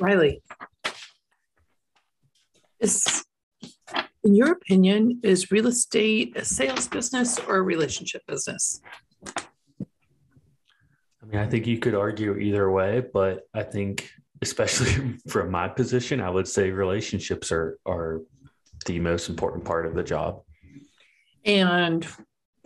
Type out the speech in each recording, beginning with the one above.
Riley, is in your opinion, is real estate a sales business or a relationship business? I mean, I think you could argue either way, but I think, especially from my position, I would say relationships are are the most important part of the job. And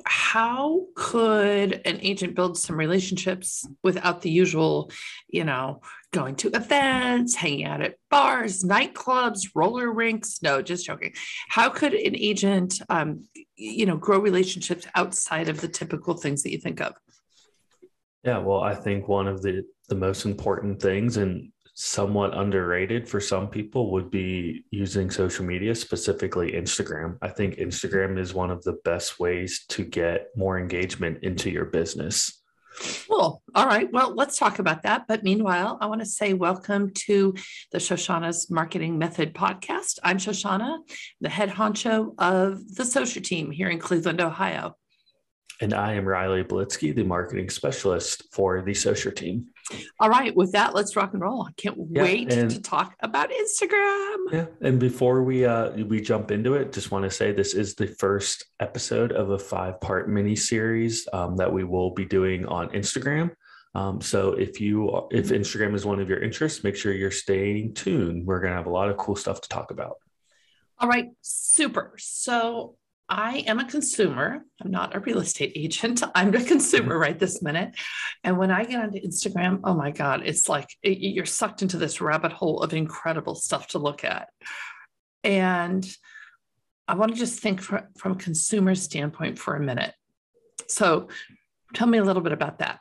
how could an agent build some relationships without the usual, you know, going to events, hanging out at bars, nightclubs, roller rinks? No, just joking. How could an agent, um, you know, grow relationships outside of the typical things that you think of? Yeah, well, I think one of the the most important things, and somewhat underrated for some people would be using social media, specifically Instagram. I think Instagram is one of the best ways to get more engagement into your business. Cool. All right. Well, let's talk about that. But meanwhile, I want to say welcome to the Shoshana's Marketing Method podcast. I'm Shoshana, the head honcho of the social team here in Cleveland, Ohio. And I am Riley Blitzky, the marketing specialist for the social team. All right, with that, let's rock and roll. I can't yeah, wait to talk about Instagram. Yeah, and before we uh, we jump into it, just want to say this is the first episode of a five part mini series um, that we will be doing on Instagram. Um, so if you if Instagram is one of your interests, make sure you're staying tuned. We're gonna have a lot of cool stuff to talk about. All right, super. So I am a consumer. I'm not a real estate agent. I'm a consumer right this minute. And when I get onto Instagram, oh my God, it's like it, you're sucked into this rabbit hole of incredible stuff to look at. And I want to just think from, from a consumer standpoint for a minute. So tell me a little bit about that.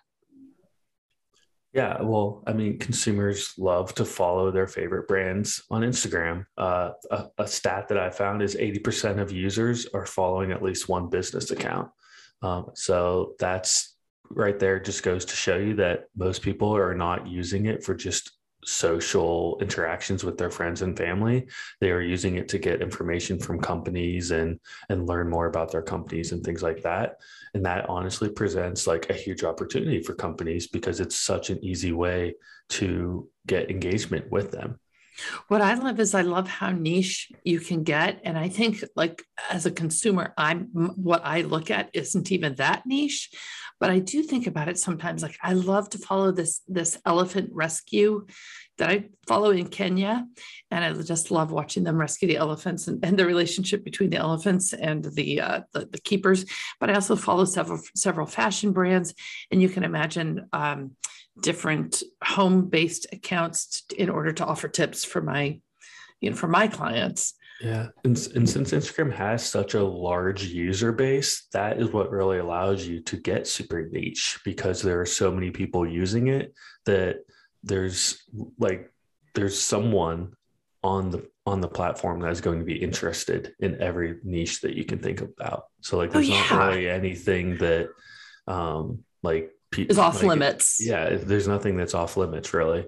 Yeah, well, I mean, consumers love to follow their favorite brands on Instagram. Uh, a, a, stat that I found is 80% of users are following at least one business account. Um, so that's right there, just goes to show you that most people are not using it for just social interactions with their friends and family. They are using it to get information from companies and and learn more about their companies and things like that. And that honestly presents like a huge opportunity for companies because it's such an easy way to get engagement with them. What I love is I love how niche you can get. And I think, like, as a consumer, I'm what I look at isn't even that niche. But I do think about it sometimes. Like, I love to follow this this elephant rescue that I follow in Kenya. And I just love watching them rescue the elephants and, and the relationship between the elephants and the, uh, the, the keepers. But I also follow several several fashion brands, and you can imagine um, different home based accounts in order to offer tips for my you know for my clients. Yeah. And, and since Instagram has such a large user base, that is what really allows you to get super niche because there are so many people using it that there's like there's someone on the on the platform that's going to be interested in every niche that you can think about. So like oh, there's oh, yeah. not really anything that um like people is off like, limits. Yeah, there's nothing that's off limits really.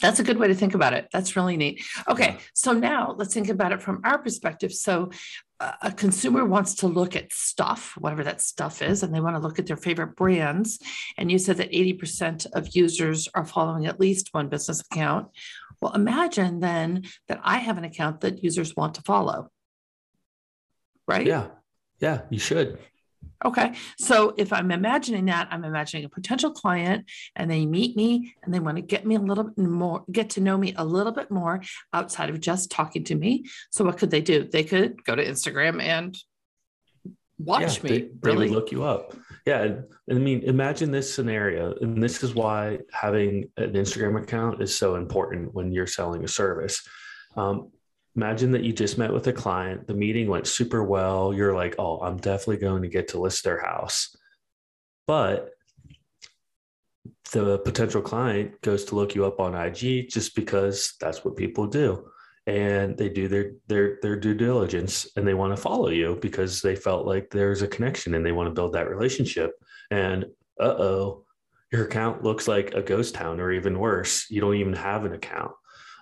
That's a good way to think about it. That's really neat. Okay, so now let's think about it from our perspective. So, uh, a consumer wants to look at stuff, whatever that stuff is, and they want to look at their favorite brands. And you said that 80% of users are following at least one business account. Well, imagine then that I have an account that users want to follow. Right? Yeah. Yeah, you should. Okay. So if I'm imagining that, I'm imagining a potential client and they meet me and they want to get me a little bit more, get to know me a little bit more outside of just talking to me. So what could they do? They could go to Instagram and watch yeah, me. They, they look you up. Yeah. I mean, imagine this scenario. And this is why having an Instagram account is so important when you're selling a service. Um, imagine that you just met with a client the meeting went super well you're like oh i'm definitely going to get to list their house. But the potential client goes to look you up on ig just because that's what people do. And they do their their their due diligence and they want to follow you because they felt like there's a connection and they want to build that relationship. And uh-oh your account looks like a ghost town or even worse. You don't even have an account.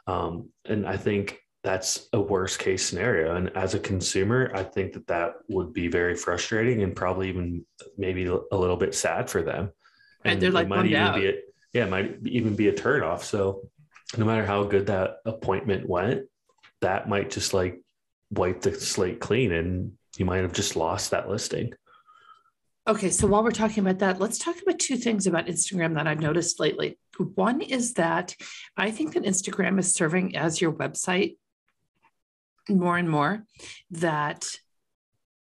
Um, and i think that's a worst case scenario. And as a consumer, I think that that would be very frustrating and probably even maybe a little bit sad for them. And, they're like, might even be a, yeah, might even be a turnoff. So no matter how good that appointment went, that might just like wipe the slate clean and you might have just lost that listing. Okay, so while we're talking about that, let's talk about two things about Instagram that I've noticed lately. One is that I think that Instagram is serving as your website more and more, that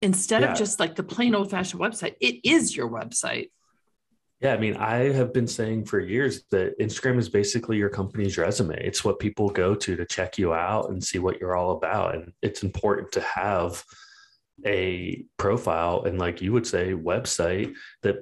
instead yeah. of just like the plain old fashioned website, it is your website. Yeah, I mean, I have been saying for years that Instagram is basically your company's resume. It's what people go to to check you out and see what you're all about. And it's important to have a profile and, like you would say, website that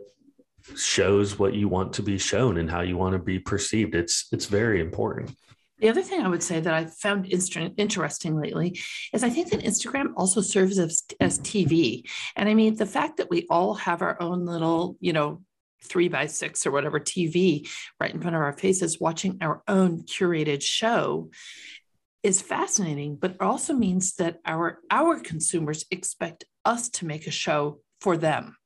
shows what you want to be shown and how you want to be perceived. It's it's very important. The other thing I would say that I found interesting lately is I think that Instagram also serves as, as TV. And I mean, the fact that we all have our own little, you know, three by six or whatever TV right in front of our faces, watching our own curated show is fascinating, but also means that our our consumers expect us to make a show for them.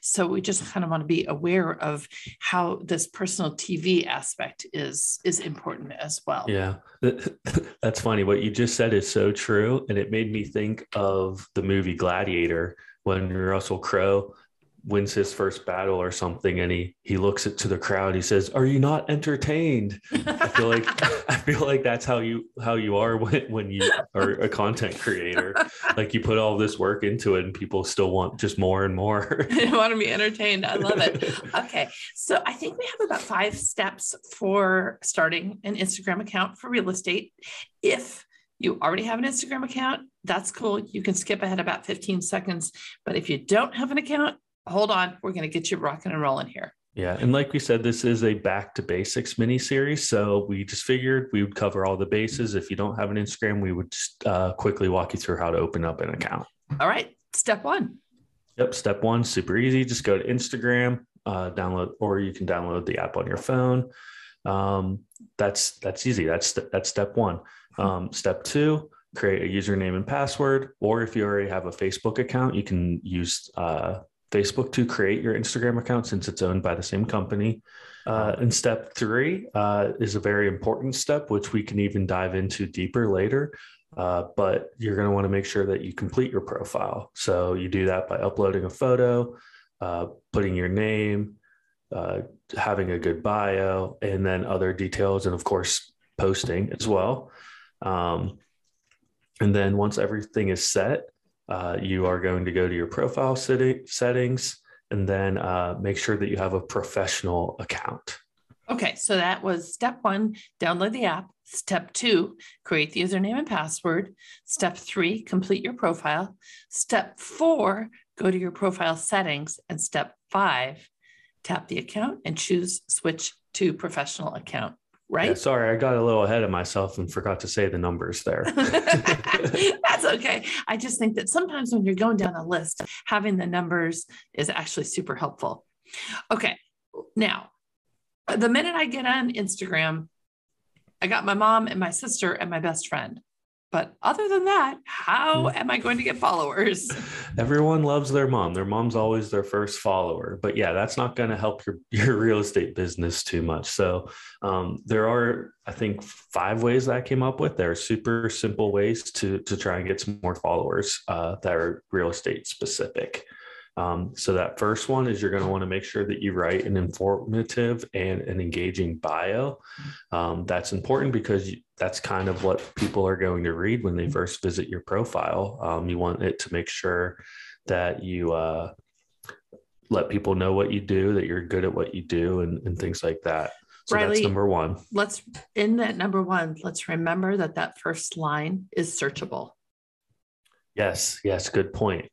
So we just kind of want to be aware of how this personal TV aspect is is important as well. Yeah. That's funny. What you just said is so true. And it made me think of the movie Gladiator when Russell Crowe wins his first battle or something and he he looks it to the crowd he says are you not entertained? I feel like i feel like that's how you how you are when, when you are a content creator. Like you put all this work into it and people still want just more and more. They want to be entertained. I love it. Okay. So i think we have about five steps for starting an instagram account for real estate. If you already have an Instagram account, that's cool. You can skip ahead about 15 seconds. But if you don't have an account, hold on, we're going to get you rocking and rolling here. Yeah. And like we said, this is a back to basics mini series. So we just figured we would cover all the bases. If you don't have an Instagram, we would just uh, quickly walk you through how to open up an account. All right. Step one. Yep. Step one, super easy. Just go to Instagram, uh, download, or you can download the app on your phone. Um, that's that's easy. That's that's step one. Um, step two, create a username and password. Or if you already have a Facebook account, you can use uh, Facebook to create your Instagram account since it's owned by the same company. Uh, and step three uh, is a very important step, which we can even dive into deeper later. Uh, but you're going to want to make sure that you complete your profile. So you do that by uploading a photo, uh, putting your name, uh, having a good bio, and then other details, and of course, posting as well. Um, and then once everything is set, uh, you are going to go to your profile settings and then uh, make sure that you have a professional account. Okay, so that was step one download the app. Step two, create the username and password. Step three, complete your profile. Step four, go to your profile settings. And step five, tap the account and choose switch to professional account right? Yeah, sorry, I got a little ahead of myself and forgot to say the numbers there. That's okay. I just think that sometimes when you're going down a list, having the numbers is actually super helpful. Okay, now, the minute I get on Instagram, I got my mom and my sister and my best friend. But other than that, how hmm. am I going to get followers? Everyone loves their mom. Their mom's always their first follower. But yeah, that's not going to help your, your real estate business too much. So um, there are, I think, five ways that I came up with. There are super simple ways to, to try and get some more followers uh, that are real estate specific. Um, so that first one is you're going to want to make sure that you write an informative and an engaging bio. Um, that's important because you, that's kind of what people are going to read when they first visit your profile. Um, you want it to make sure that you uh, let people know what you do, that you're good at what you do, and, and things like that. So Riley, that's number one. Let's in that number one. Let's remember that that first line is searchable. Yes. Yes. Good point.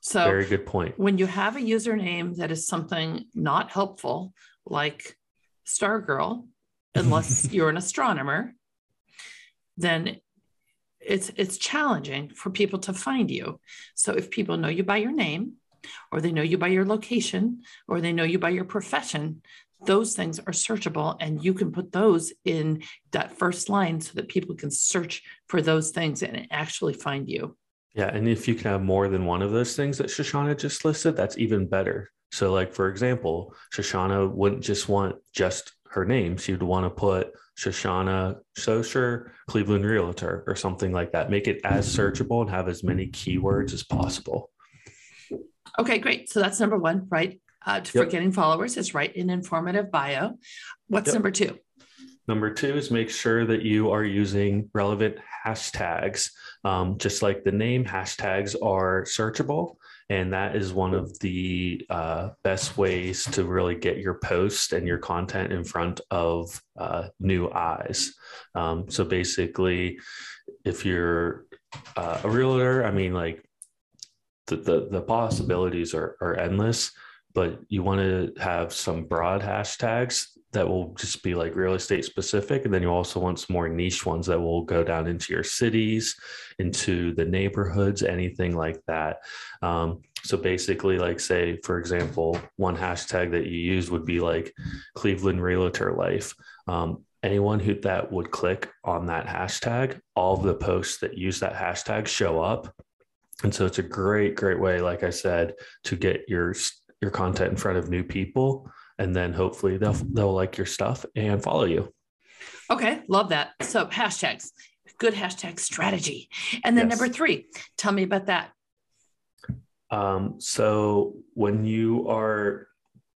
So, very good point. When you have a username that is something not helpful, like Stargirl, unless you're an astronomer, then it's it's challenging for people to find you. So if people know you by your name, or they know you by your location, or they know you by your profession, those things are searchable and you can put those in that first line so that people can search for those things and actually find you. Yeah, and if you can have more than one of those things that Shoshana just listed, that's even better. So, like for example, Shoshana wouldn't just want just her name; she'd want to put Shoshana Socher, Cleveland Realtor, or something like that. Make it as searchable and have as many keywords as possible. Okay, great. So that's number one, right? Uh, for Yep. getting followers is write an informative bio. What's Yep. number two? Number two is make sure that you are using relevant hashtags. Um, just like the name, hashtags are searchable. And that is one of the uh, best ways to really get your post and your content in front of uh, new eyes. Um, so basically, if you're uh, a realtor, I mean, like the, the, the possibilities are, are endless, but you want to have some broad hashtags that will just be like real estate specific. And then you also want some more niche ones that will go down into your cities, into the neighborhoods, anything like that. Um, so basically, like, say, for example, one hashtag that you use would be like Cleveland Realtor Life. Um, anyone who that would click on that hashtag, all the posts that use that hashtag show up. And so it's a great, great way, like I said, to get your your content in front of new people and then hopefully they'll they'll like your stuff and follow you. Okay, love that. So hashtags, good hashtag strategy. And then Yes. number three, tell me about that. Um, so when you are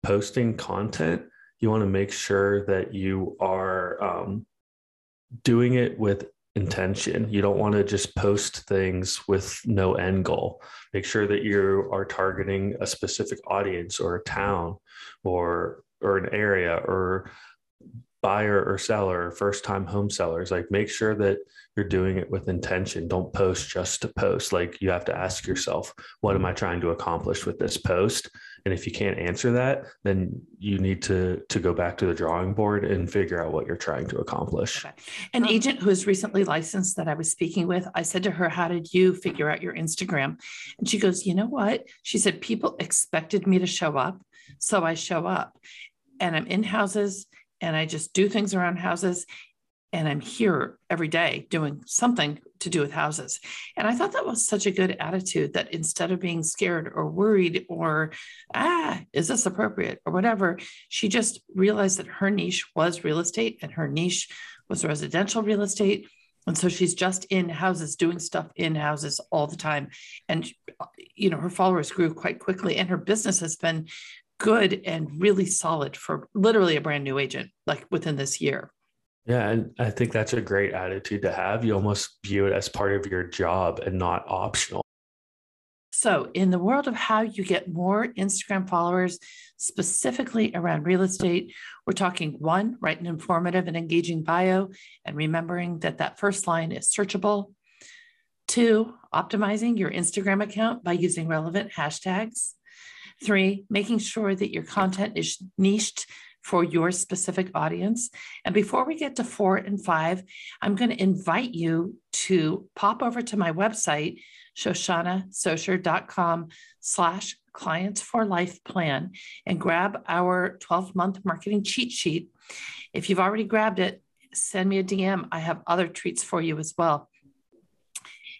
posting content, you want to make sure that you are um, doing it with intention. You don't want to just post things with no end goal. Make sure that you are targeting a specific audience or a town or or an area or buyer or seller, or first time home sellers. Like make sure that you're doing it with intention. Don't post just to post. Like you have to ask yourself, what am I trying to accomplish with this post? And if you can't answer that, then you need to to go back to the drawing board and figure out what you're trying to accomplish. Okay. An agent who is recently licensed that I was speaking with, I said to her, How did you figure out your Instagram? And she goes, You know what? She said, People expected me to show up. So I show up and I'm in houses and I just do things around houses. And I'm here every day doing something to do with houses. And I thought that was such a good attitude that instead of being scared or worried or, ah, is this appropriate or whatever, she just realized that her niche was real estate and her niche was residential real estate. And so she's just in houses, doing stuff in houses all the time. And, you know, her followers grew quite quickly and her business has been good and really solid for literally a brand new agent, like within this year. Yeah, and I think that's a great attitude to have. You almost view it as part of your job and not optional. So, in the world of how you get more Instagram followers, specifically around real estate, we're talking one, write an informative and engaging bio, and remembering that that first line is searchable. Two, optimizing your Instagram account by using relevant hashtags. Three, making sure that your content is niched for your specific audience. And before we get to four and five, I'm going to invite you to pop over to my website, shoshanasocher.com slash clients for life plan and grab our 12 month marketing cheat sheet. If you've already grabbed it, send me a DM. I have other treats for you as well.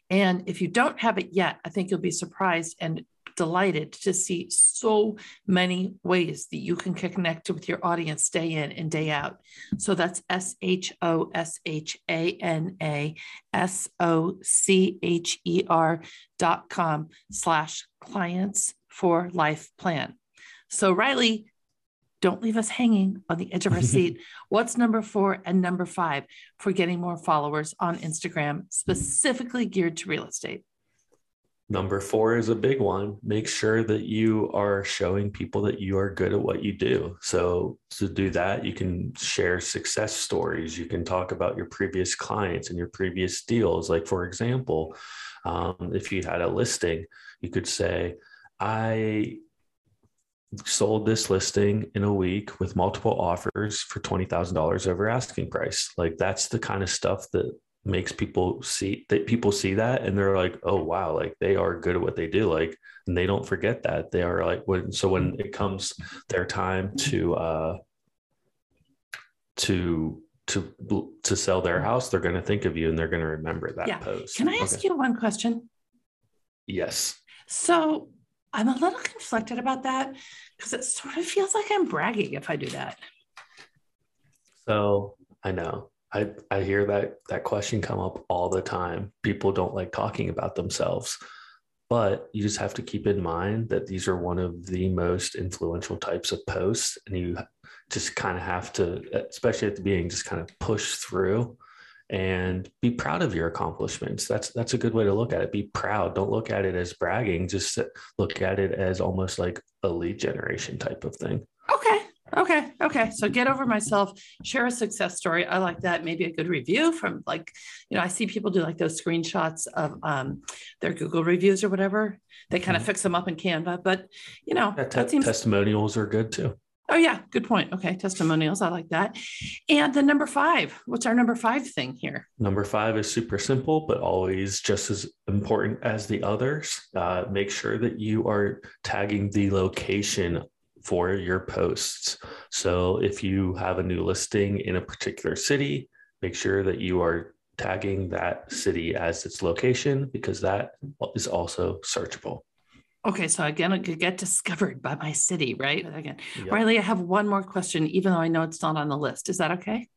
And if you don't have it yet, I think you'll be surprised and delighted to see so many ways that you can connect with your audience day in and day out. So that's S H O S H A N A S O C H E R dot com slash clients for life plan. So, Riley, don't leave us hanging on the edge of our seat. What's number four and number five for getting more followers on Instagram, specifically geared to real estate? Number four is a big one. Make sure that you are showing people that you are good at what you do. So, to do that, you can share success stories. You can talk about your previous clients and your previous deals. Like, for example, um, if you had a listing, you could say, I sold this listing in a week with multiple offers for $20,000 over asking price. Like, that's the kind of stuff that makes people see that people see that and they're like oh wow like they are good at what they do like and they don't forget that they are like when so when it comes their time to uh to to to sell their house they're going to think of you and they're going to remember that Yeah. post Can I ask Okay. you one question? yes So, I'm a little conflicted about that because it sort of feels like I'm bragging if I do that. So I know. I, I hear that that question come up all the time. People don't like talking about themselves. But you just have to keep in mind that these are one of the most influential types of posts. And you just kind of have to, especially at the beginning, just kind of push through and be proud of your accomplishments. That's that's a good way to look at it. Be proud. Don't look at it as bragging. Just look at it as almost like a lead generation type of thing. Okay. Okay. Okay. So get over myself, share a success story. I like that. Maybe a good review from like, you know, I see people do like those screenshots of um, their Google reviews or whatever. They kind of mm-hmm. fix them up in Canva, but you know, yeah, te- seems- testimonials are good too. Oh yeah, good point. Okay, testimonials. I like that. And the number five. What's our number five thing here? Number five is super simple, but always just as important as the others. Uh, make sure that you are tagging the location for your posts. So if you have a new listing in a particular city, make sure that you are tagging that city as its location because that is also searchable. Okay, so again, it could get discovered by my city, right? Again, yep. Riley, I have one more question, even though I know it's not on the list. Is that okay?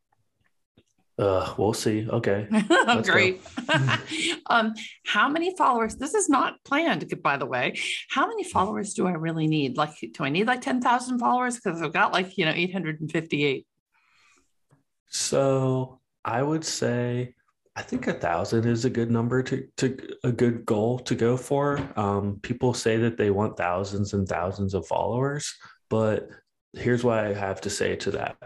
Uh, we'll see. Okay. Great. um, how many followers? This is not planned, by the way. How many followers do I really need? Like, do I need like 10,000 followers? Because I've got like, you know, 858. So I would say, I think a thousand is a good number to, to a good goal to go for. Um, people say that they want thousands and thousands of followers, but here's what I have to say to that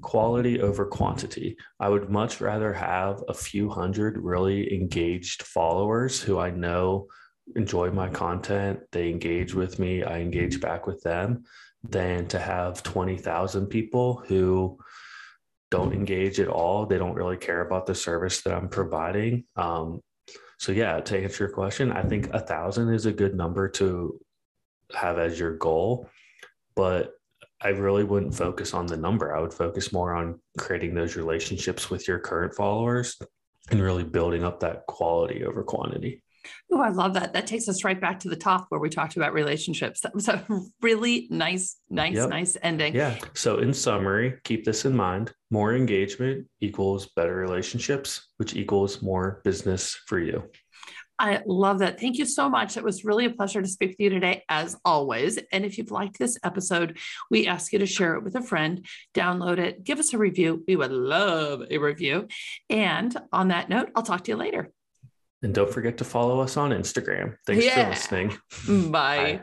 quality over quantity. I would much rather have a few hundred really engaged followers who I know enjoy my content, they engage with me, I engage back with them, than to have 20,000 people who don't engage at all. They don't really care about the service that I'm providing. Um, so, yeah, to answer your question, I think a thousand is a good number to have as your goal. But I really wouldn't focus on the number. I would focus more on creating those relationships with your current followers and really building up that quality over quantity. Oh, I love that. That takes us right back to the top where we talked about relationships. That was a really nice, nice, yep. nice ending. Yeah. So, in summary, keep this in mind more engagement equals better relationships, which equals more business for you. I love that. Thank you so much. It was really a pleasure to speak with you today, as always. And if you've liked this episode, we ask you to share it with a friend, download it, give us a review. We would love a review. And on that note, I'll talk to you later. And don't forget to follow us on Instagram. Thanks yeah. for listening. Bye. Bye.